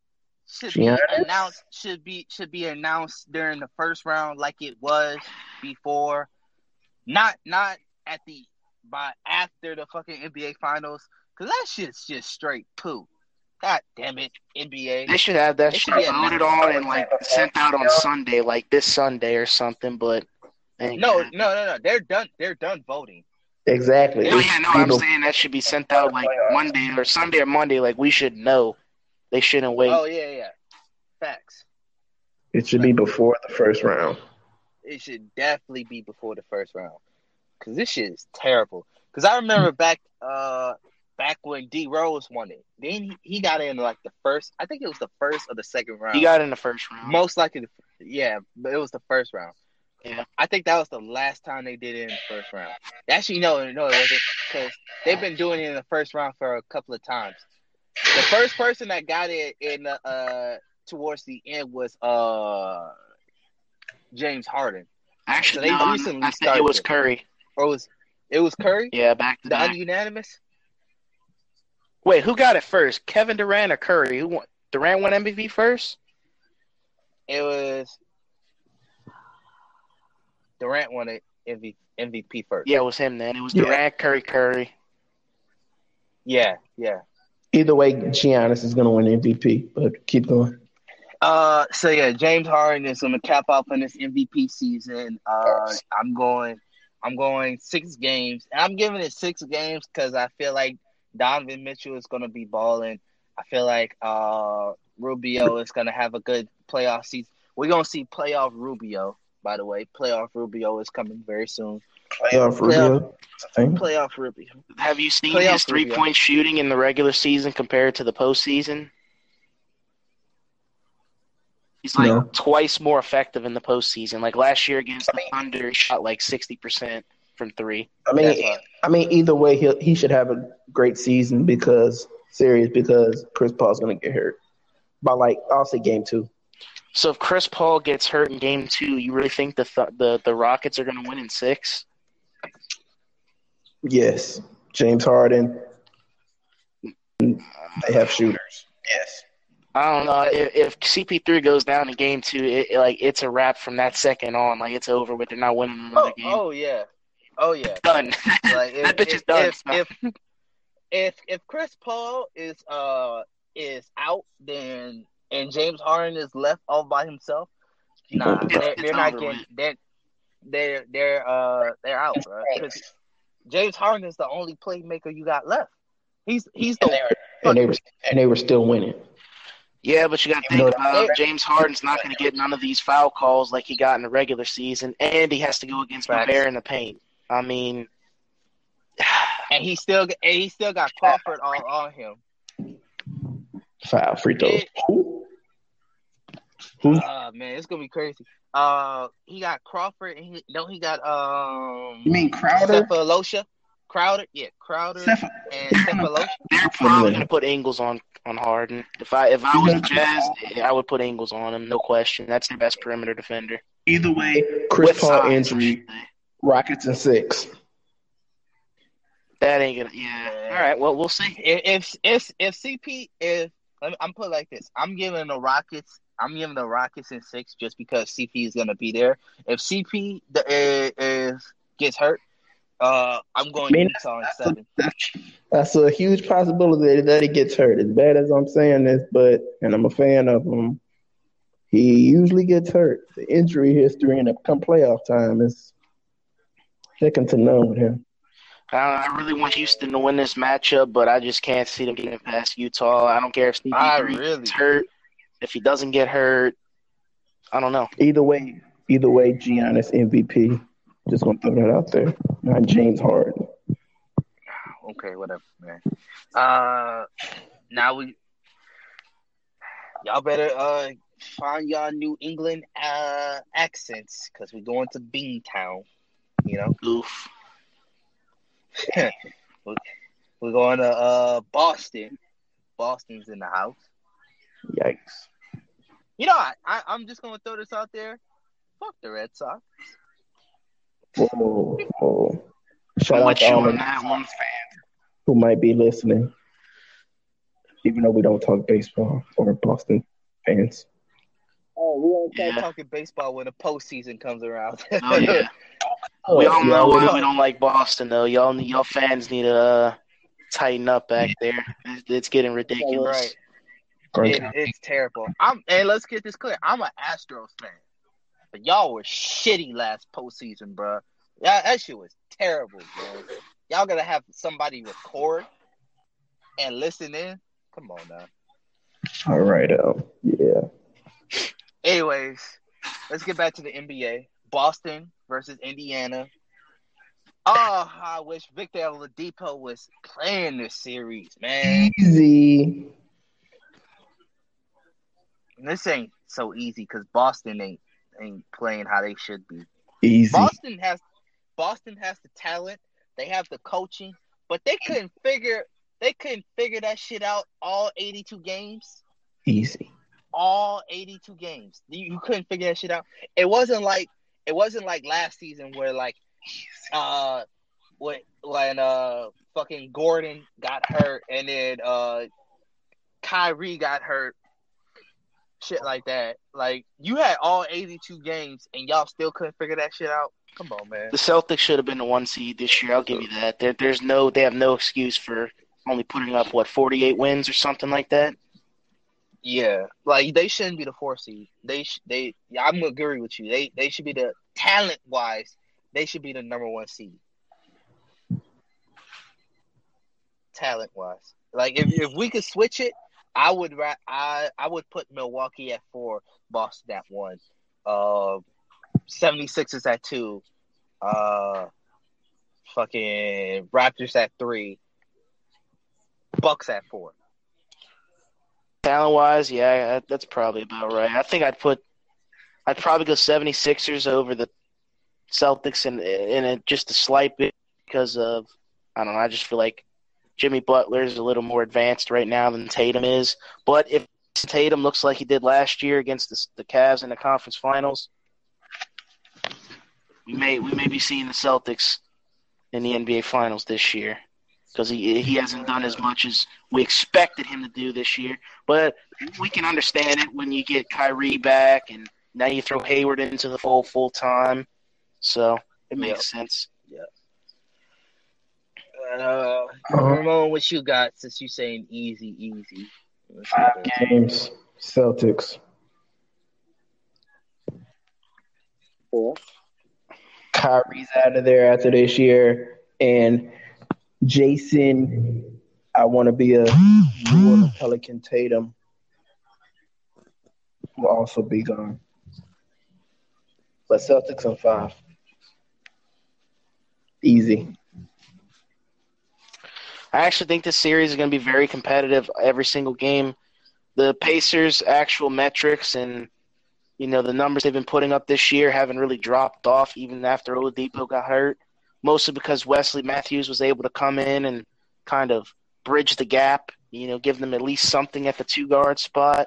should be announced should be should be announced during the first round like it was before, not not at the by after the fucking NBA finals because that shit's just straight poo. God damn it, NBA. They should have that They shit should be voted on and like sent out on Sunday, like this Sunday or something. But No, no, no, no. They're done. They're done voting. Exactly. It's yeah, no, I'm saying that should be sent out like Monday or Sunday or Monday. Like we should know. They shouldn't wait. Oh yeah, yeah. Facts. It should be before the first round. It should definitely be before the first round. because this shit is terrible. Because I remember back uh back when D Rose won it, then he, he got in like the first. I think it was the first or the second round. He got in the first round. most likely, yeah, but it was the first round. Yeah. I think that was the last time they did it in the first round. Actually, no, no, it wasn't because they've been doing it in the first round for a couple of times. The first person that got it in the, uh towards the end was uh James Harden, Actually, So they no, recently I think started it was. Curry. or was it was Curry, Yeah, back to the back. ununanimous? Wait, who got it first? Kevin Durant or Curry? Who won? Durant won MVP first? It was Durant won it MV, MVP first. Yeah, it was him then. It was Yeah. Durant, Curry, Curry. yeah, yeah. Either way, Giannis is going to win MVP. But keep going. Uh, so yeah, James Harden is going to cap off on this MVP season. Uh, I'm going, I'm going six games, and I'm giving it six games because I feel like Donovan Mitchell is going to be balling. I feel like uh Rubio is going to have a good playoff season. We're going to see playoff Rubio. By the way, playoff Rubio is coming very soon. Playoff Rubio. Thing. Playoff Rubio. Have you seen Playoff his three point shooting in the regular season compared to the postseason? He's like No. twice more effective in the postseason. Like last year against the Thunder, he shot like sixty percent from three. I mean, That's. I mean, either way, he he should have a great season because serious because Chris Paul's going to get hurt. By like, I'll say game two. So if Chris Paul gets hurt in game two, you really think the th- the the Rockets are going to win in six? Yes, James Harden. They have shooters. Yes. I don't know if, if CP3 goes down in game two, it, it, like it's a wrap from that second on. Like it's over with. They're not winning another Oh, game. oh yeah, oh yeah. Done. Like if, that bitch is done. If, if if if Chris Paul is uh is out, then and James Harden is left all by himself, nah, It's- they're, it's they're not getting with. they're they're they're uh they're out, bro. 'Cause James Harden is the only playmaker you got left. He's he's And the they were and they were and they were still winning. Yeah, but you got to Even think about it. James Harden's not going to get none of these foul calls like he got in the regular season, and he has to go against Facts. Bear in the paint. I mean, and he still and he still got Crawford all on him. Foul free throws. Who? Who? Uh man, it's gonna be crazy. Uh, he got Crawford, and he don't he got um. You mean Crowder? Sefolosha? Crowder, yeah, Crowder Ceph- and Sefolosha. they're probably going to put Ingles on on Harden. If I if I was the Jazz, I would put Ingles on him, no question. That's their best perimeter defender. Either way, Chris With Paul size, injury. Rockets and six. That ain't gonna. Yeah. All right. Well, we'll see. If if if CP if I'm put like this, I'm giving the Rockets. I'm giving the Rockets in six just because CP is gonna be there. If CP the, uh, is gets hurt, uh, I'm going Man, Utah in That's a, seven. that's, that's a huge possibility that he gets hurt. As bad as I'm saying this, but and I'm a fan of him, he usually gets hurt. The injury history and come playoff time is second to none with him. I, I really want Houston to win this matchup, but I just can't see them getting past Utah. I don't care if Stevie really- gets hurt. If he doesn't get hurt, I don't know. Either way, either way, Giannis MVP. Just gonna throw that out there. Not James Harden. Okay, whatever, man. Uh, now we y'all better uh find y'all New England uh accents because we're going to Beantown. You know, Oof. we're, we're going to uh Boston. Boston's in the house. Yikes. You know, I, I I'm just gonna throw this out there. Fuck the Red Sox. Whoa, whoa. Shout I'm out with to all the that who might be listening, even though we don't talk baseball or Boston fans. Oh, we won't start Yeah. talking baseball when the postseason comes around. Oh yeah. We all know already- why we don't like Boston, though. Y'all, y'all fans need to uh, tighten up back there. It's, it's getting ridiculous. right. It, it's terrible. I'm and let's get this clear. I'm an Astros fan, but y'all were shitty last postseason, bro. Yeah, that shit was terrible, bro. Y'all gotta have somebody record and listen in. Come on now. All right, um, yeah. Anyways, let's get back to the NBA. Boston versus Indiana. Oh, I wish Victor Oladipo was playing this series, man. Easy. This ain't so easy because Boston ain't ain't playing how they should be. Easy. Boston has Boston has the talent, they have the coaching, but they couldn't figure they couldn't figure that shit out all 82 games. Easy. All 82 games. You, you couldn't figure that shit out. It wasn't like it wasn't like last season where like uh when when uh fucking Gordon got hurt and then uh Kyrie got hurt shit like that. Like you had all 82 games and y'all still couldn't figure that shit out. Come on, man. The Celtics should have been the one seed this year. I'll give you that. There, there's no, they have no excuse for only putting up what 48 wins or something like that. Yeah, like they shouldn't be the four seed. They sh- they yeah, I'm agree with you. They they should be the talent wise. They should be the number one seed. Talent wise, like if if we could switch it, I would I I would put Milwaukee at four, Boston at one, uh, 76ers at two, uh, fucking Raptors at three, Bucks at four. Talent wise, yeah, that's probably about right. I think I'd put, I'd probably go 76ers over the Celtics in in a, just a slight bit because of I don't know. I just feel like Jimmy Butler is a little more advanced right now than Tatum is. But if Tatum looks like he did last year against the, the Cavs in the conference finals, we may we may be seeing the Celtics in the NBA finals this year because he he hasn't done as much as we expected him to do this year. But we can understand it when you get Kyrie back and now you throw Hayward into the fold full time. So it makes sense. Uh, Ramon, what you got since you saying easy, easy? Five games. Celtics. Four. Kyrie's out of there after this year, and Jayson, I want to be a Pelican Tatum will also be gone. But Celtics on five. Easy. I actually think this series is going to be very competitive every single game. The Pacers' actual metrics and you know the numbers they've been putting up this year haven't really dropped off even after Oladipo got hurt. Mostly because Wesley Matthews was able to come in and kind of bridge the gap. You know, give them at least something at the two guard spot.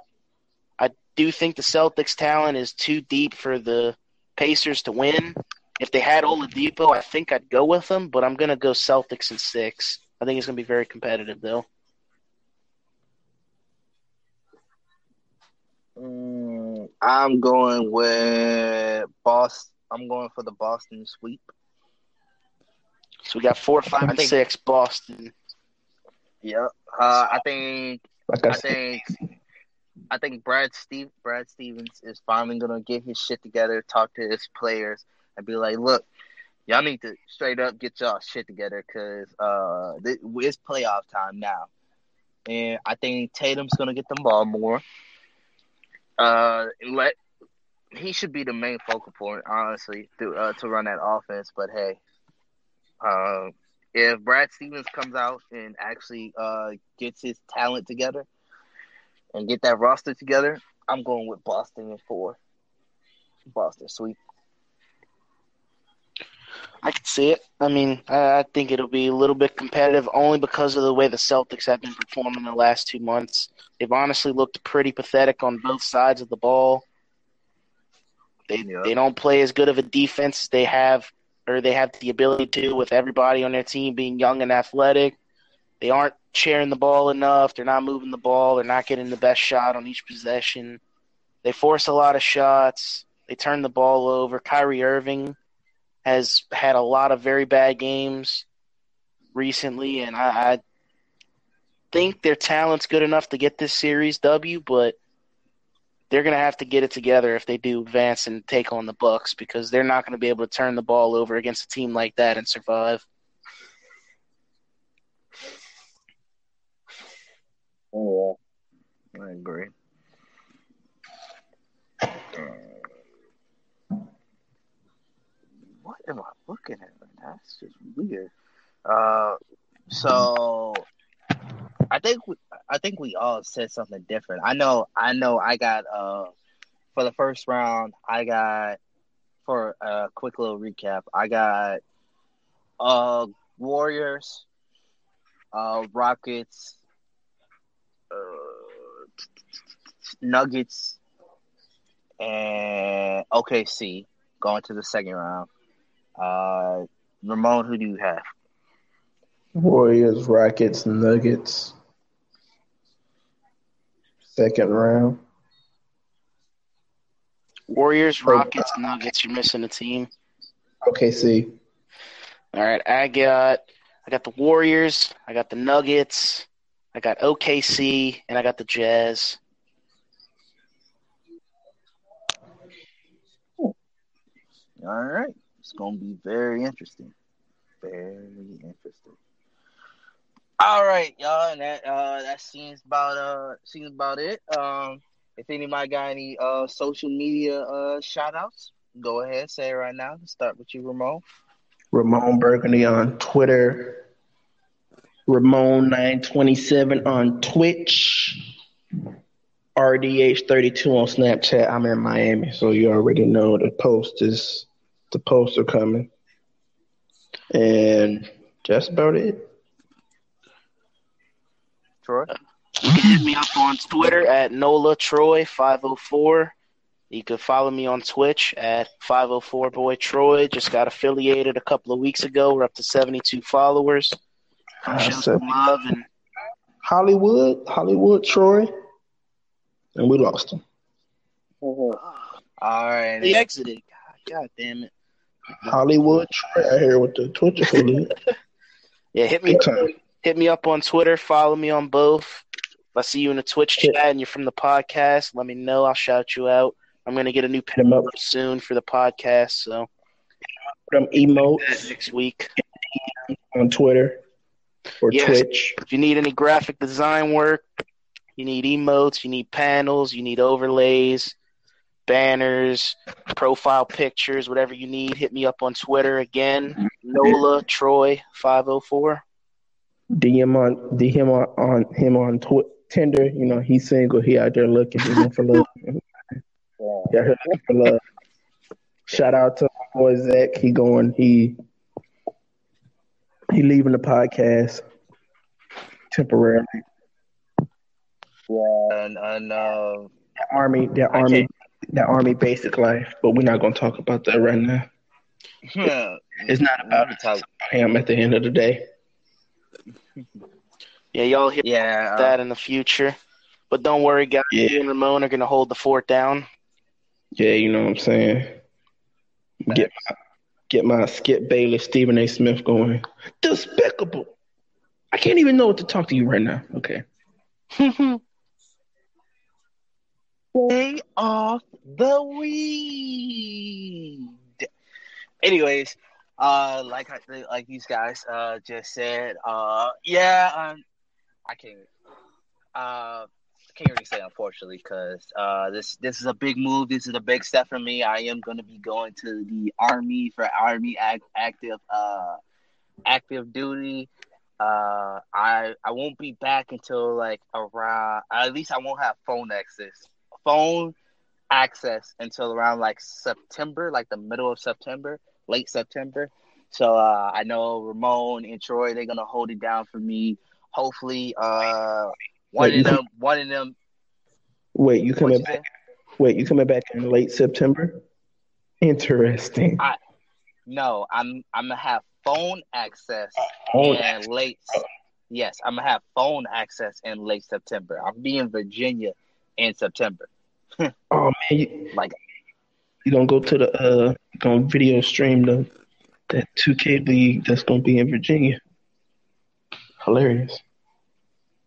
I do think the Celtics' talent is too deep for the Pacers to win. If they had Oladipo, I think I'd go with them, but I'm going to go Celtics in six. I think it's going to be very competitive, though. Mm, I'm going with Boston. I'm going for the Boston sweep. So we got four, five, and six. Boston. Yep. Uh, I think Like I, I said, think I think Brad Steve Brad Stevens is finally gonna get his shit together, talk to his players, and be like, "Look, y'all need to straight up get y'all shit together because uh, it's playoff time now." And I think Tatum's gonna get the ball more. Uh, let he should be the main focal point, honestly, to uh, to run that offense. But hey, uh, if Brad Stevens comes out and actually uh, gets his talent together and get that roster together, I'm going with Boston in four. Boston sweep. I can see it. I mean, I, think it'll be a little bit competitive only because of the way the Celtics have been performing the last two months. They've honestly looked pretty pathetic on both sides of the ball. They Yeah. they don't play as good of a defense as they have or they have the ability to with everybody on their team being young and athletic. They aren't sharing the ball enough. They're not moving the ball. They're not getting the best shot on each possession. They force a lot of shots. They turn the ball over. Kyrie Irving has had a lot of very bad games recently, and I, I think their talent's good enough to get this series W, but they're going to have to get it together if they do advance and take on the Bucks because they're not going to be able to turn the ball over against a team like that and survive. Oh, I agree. Uh, What am I looking at That's just weird. Uh, so I think we, I think we all said something different. I know I know I got uh for the first round I got for a quick little recap I got uh Warriors, uh Rockets, uh, Nuggets, and OKC going to the second round. Uh, Ramon, who do you have? Warriors, Rockets, Nuggets. Second round. Warriors, Rockets, Nuggets. You're missing a team. Okay, OKC. All right, I got I got the Warriors, I got the Nuggets, I got OKC, and I got the Jazz. All right, it's gonna be very interesting. Very interesting. All right, y'all, and that uh that seems about uh seems about it. Um, if anybody got any uh social media uh shout outs, go ahead, say it right now. Start with you, Ramon. Ramon Burgundy on Twitter. Ramon927 on Twitch. RDH32 on Snapchat. I'm in Miami, so you already know the post is the posts are coming. And that's about it. Troy. You can hit me up on Twitter at Nola Troy 504. You can follow me on Twitch at 504 Boy Troy. Just got affiliated a couple of weeks ago. We're up to 72 followers. Come show some love and Hollywood, Hollywood, Troy, and we lost him. Uh-huh. All right. he exited. God, God damn it. Hollywood, Troy, out here with the Twitch affiliate. Yeah, hit me time. hit me up on Twitter. Follow me on both. If I see you in the Twitch chat and you're from the podcast, let me know. I'll shout you out. I'm gonna get a new pin up. soon for the podcast, so Them that emotes next week. on Twitter or Yes. Twitch. If you need any graphic design work, you need emotes, you need panels, you need overlays, banners, profile pictures, whatever you need, hit me up on Twitter again. Nola Troy five oh four. DM on DM on, on him on tw- Tinder. You know he's single. He out there looking you know, for love. Yeah, looking for love. Shout out to my boy Zach. He going. He he leaving the podcast temporarily. Yeah, And and uh, That army, that I army, can't- that army basic life. But we're not gonna talk about that right now. Yeah. It's not about we talk- him at the end of the day. Yeah, y'all hear yeah. uh, that in the future. But don't worry, guys. Yeah. Me and Ramon are gonna hold the fort down. Yeah, you know what I'm saying. Get my, get my Skip Bayless, Stephen A. Smith going. Despicable. I can't even know what to talk to you right now. Okay. Stay off the weed. Anyways, uh, like I like these guys uh just said, uh, yeah, um, I can't, uh, can't really say unfortunately because uh this this is a big move. This is a big step for me. I am gonna be going to the army for army act, active uh active duty. Uh, I I won't be back until like around. At least I won't have phone access. Phone access until around like September, like the middle of September, late September. So uh, I know Ramon and Troy they're gonna hold it down for me. Hopefully, uh, one Wait, of them, one of them. Wait, you coming you back? Wait, you coming back in late September? Interesting. I- No, I'm I'm gonna have phone access Phone in late. Yes, I'm gonna have phone access in late September. I'll be in Virginia in September. Oh man, you, Like you gonna go to the uh, gonna video stream the that 2K league that's gonna be in Virginia. Hilarious.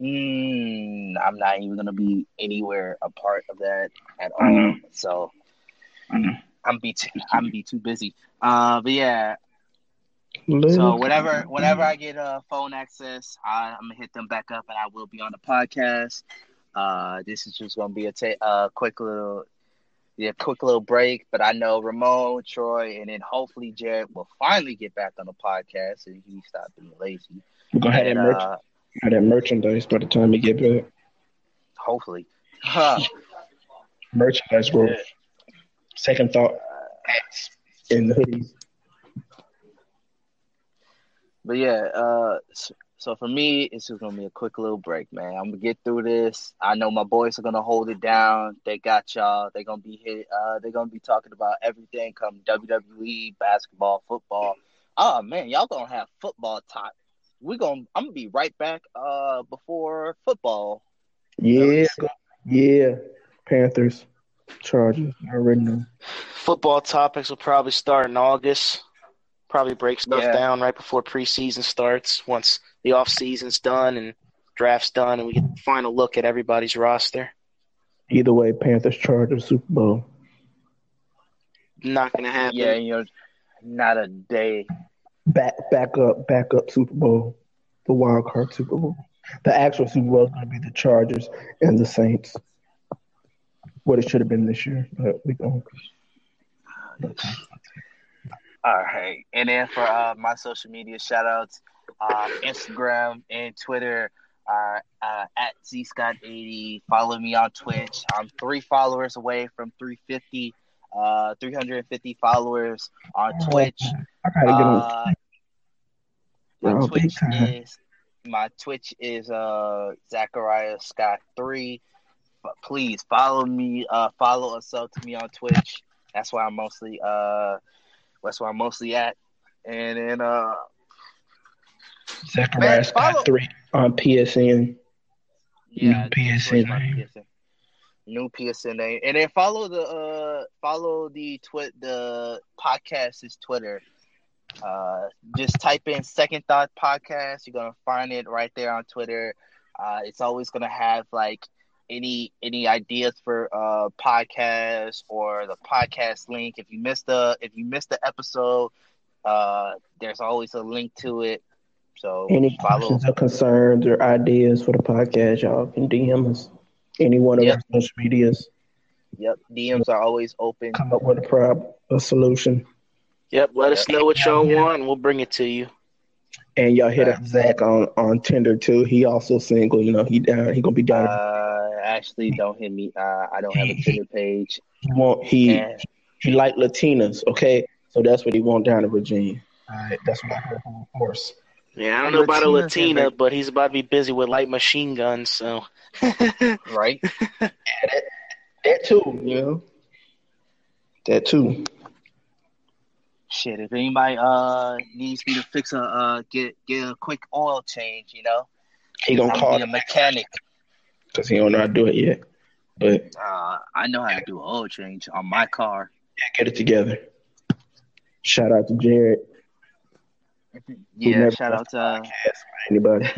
Mm, I'm not even gonna be anywhere a part of that at all. So I know. I'm be too, I'm be too busy. Uh, but yeah. So whenever whenever I get uh, phone access, I, I'm gonna hit them back up, and I will be on the podcast. Uh, this is just gonna be a ta- uh, quick little yeah, quick little break. But I know Ramon, Troy, and then hopefully Jared will finally get back on the podcast so he stop being lazy. We're gonna have And, merch- uh, have that merchandise by the time we get back. hopefully. Huh. Merchandise growth. Second thought hats and hoodies. But yeah, uh, so, so for me, it's just gonna be a quick little break, man. I'm gonna get through this. I know my boys are gonna hold it down. They got y'all. They're gonna be hit. Uh, they're gonna be talking about everything come WWE, basketball, football. Oh man, y'all gonna have football talk. We gonna. I'm gonna be right back. Uh, before football. Yeah, yeah. Panthers, Chargers. I already know. Football topics will probably start in August. Probably break stuff Yeah. down right before preseason starts. Once the off season's done and draft's done, and we get the final look at everybody's roster. Either way, Panthers, Chargers, Super Bowl. Not gonna happen. Yeah, you know, not a day. Back, back up, back up. Super Bowl, the wild card Super Bowl. The actual Super Bowl is going to be the Chargers and the Saints. What it should have been this year, but we going. All right. And then for uh, my social media shout outs, um, Instagram and Twitter are uh, at ZScott80. Follow me on Twitch. I'm three followers away from 350, uh, 350 followers on Twitch. I gotta get on. Uh, my Oh, Twitch is my Twitch is uh Zachariah Scott three. Please follow me. Uh, follow us up to me on Twitch. That's why I'm mostly uh, that's where I'm mostly at. And then uh, Zachariah Man, Scott three on PSN. yeah, New PSN name. PSN. New PSN name, and then follow the uh follow the twit the podcast's Twitter. Uh, just type in Second Thought Podcast. You're gonna find it right there on Twitter. Uh, it's always gonna have like any any ideas for uh podcasts or the podcast link. If you missed the if you missed the episode, uh, there's always a link to it. So Any follow. questions or concerns or ideas for the podcast, y'all can DM us. Any one of Yep. our social medias. Yep, DMs are always open. Come up with a prob a solution. Yep. Let us know what y'all want, and we'll bring it to you. And y'all hit up Zach on, on Tinder too. He also single. You know, he down. He gonna be down. Uh, actually, don't hit me. Uh, I don't have a Tinder page. he want he And he like Latinas. Okay, so that's what he want down in Virginia. All right, that's what I heard from the force. Yeah, I don't know about a Latina's Latina, but he's about to be busy with light machine guns. So right, That too, you know. That too. shit. If anybody uh needs me to fix a uh get get a quick oil change, you know, He gonna I'm call gonna be a mechanic. because he don't know how to do it yet. But Uh, I know how to do an oil change on my car. Yeah, get it together. Shout out to Jared. Yeah, shout out to. Uh, anybody.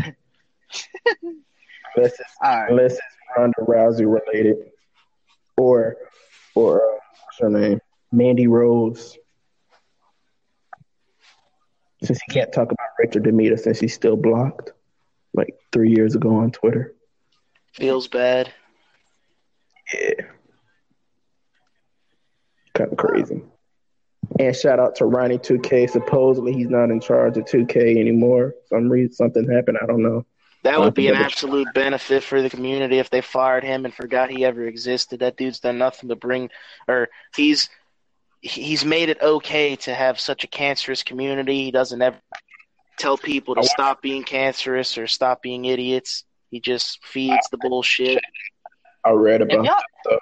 unless it's right, unless it's Ronda Rousey related, or or uh, what's her name, Mandy Rose. Since he can't talk about Richard Demeter since he's still blocked, like three years ago on Twitter. feels bad. Yeah, kind of crazy. And shout out to Ronnie 2K. Supposedly he's not in charge of 2K anymore. Some reason something happened. I don't know. That would be an absolute benefit for the community if they fired him and forgot he ever existed. That dude's done nothing but bring, or he's he's made it okay to have such a cancerous community. He doesn't ever tell people to stop being cancerous or stop being idiots. He just feeds the bullshit. I read about y'all,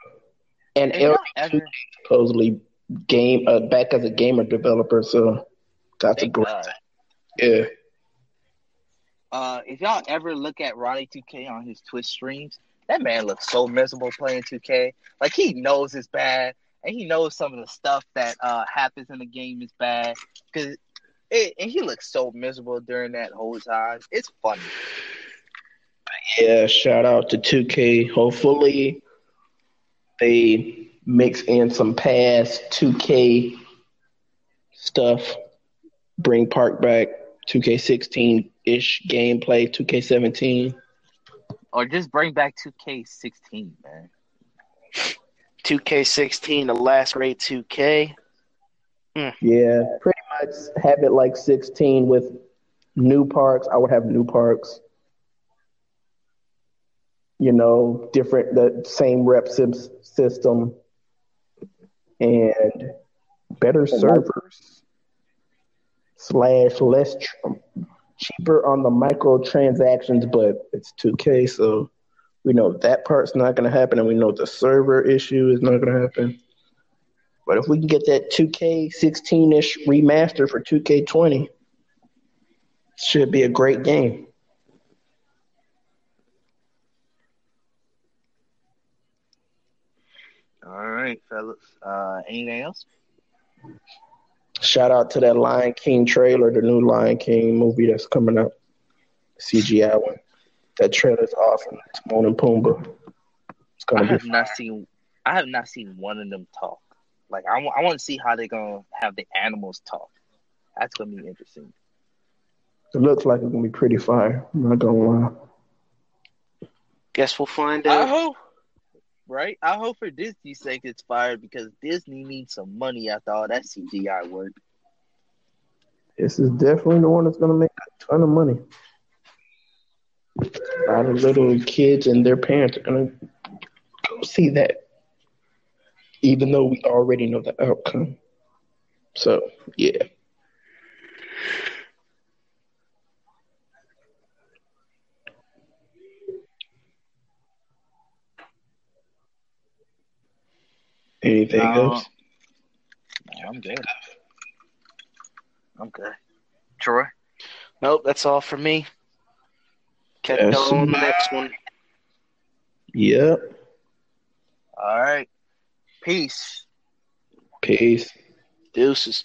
and if y'all ever, supposedly game uh, back as a gamer developer, so got to thank go. God. Yeah, Uh, if y'all ever look at Ronnie 2K on his Twitch streams, that man looks so miserable playing 2K. Like he knows it's bad, and he knows some of the stuff that uh happens in the game is bad. Cause it, and he looks so miserable during that whole time. It's funny. yeah. Shout out to 2K. Hopefully, they mix in some past 2K stuff. Bring Park back. 2K16 ish gameplay. 2K17. Or just bring back 2K16, man. 2K16, the last great 2K. Hmm. Yeah, pretty much have it like 16 with new parks. I would have new parks. You know, different, the same rep sys- system and better servers slash less tr- um, cheaper on the microtransactions, but it's 2K, so we know that part's not going to happen, and we know the server issue is not going to happen. But if we can get that 2K16 ish remaster for 2K20, should be a great game. All right, fellas. Uh, anything else? Shout out to that Lion King trailer, the new Lion King movie that's coming out, CGI one. That trailer's awesome. Timon and Pumbaa. It's I gonna have be not seen. I have not seen one of them talk. Like I, wa- I want to see how they're gonna have the animals talk. That's gonna be interesting. It looks like it's gonna be pretty fire. I'm not gonna lie. Guess we'll find I out. hope, right? I hope for Disney's sake it's fired because Disney needs some money after all that CGI work. This is definitely the one that's gonna make a ton of money. A lot of little kids and their parents are gonna go see that, even though we already know the outcome. So yeah, anything Uh, else? No, I'm good. I'm good. Troy. Nope, that's all for me. Catch Yes. y'all on the next one. Yep. All right. Peace. Peace. Deuces.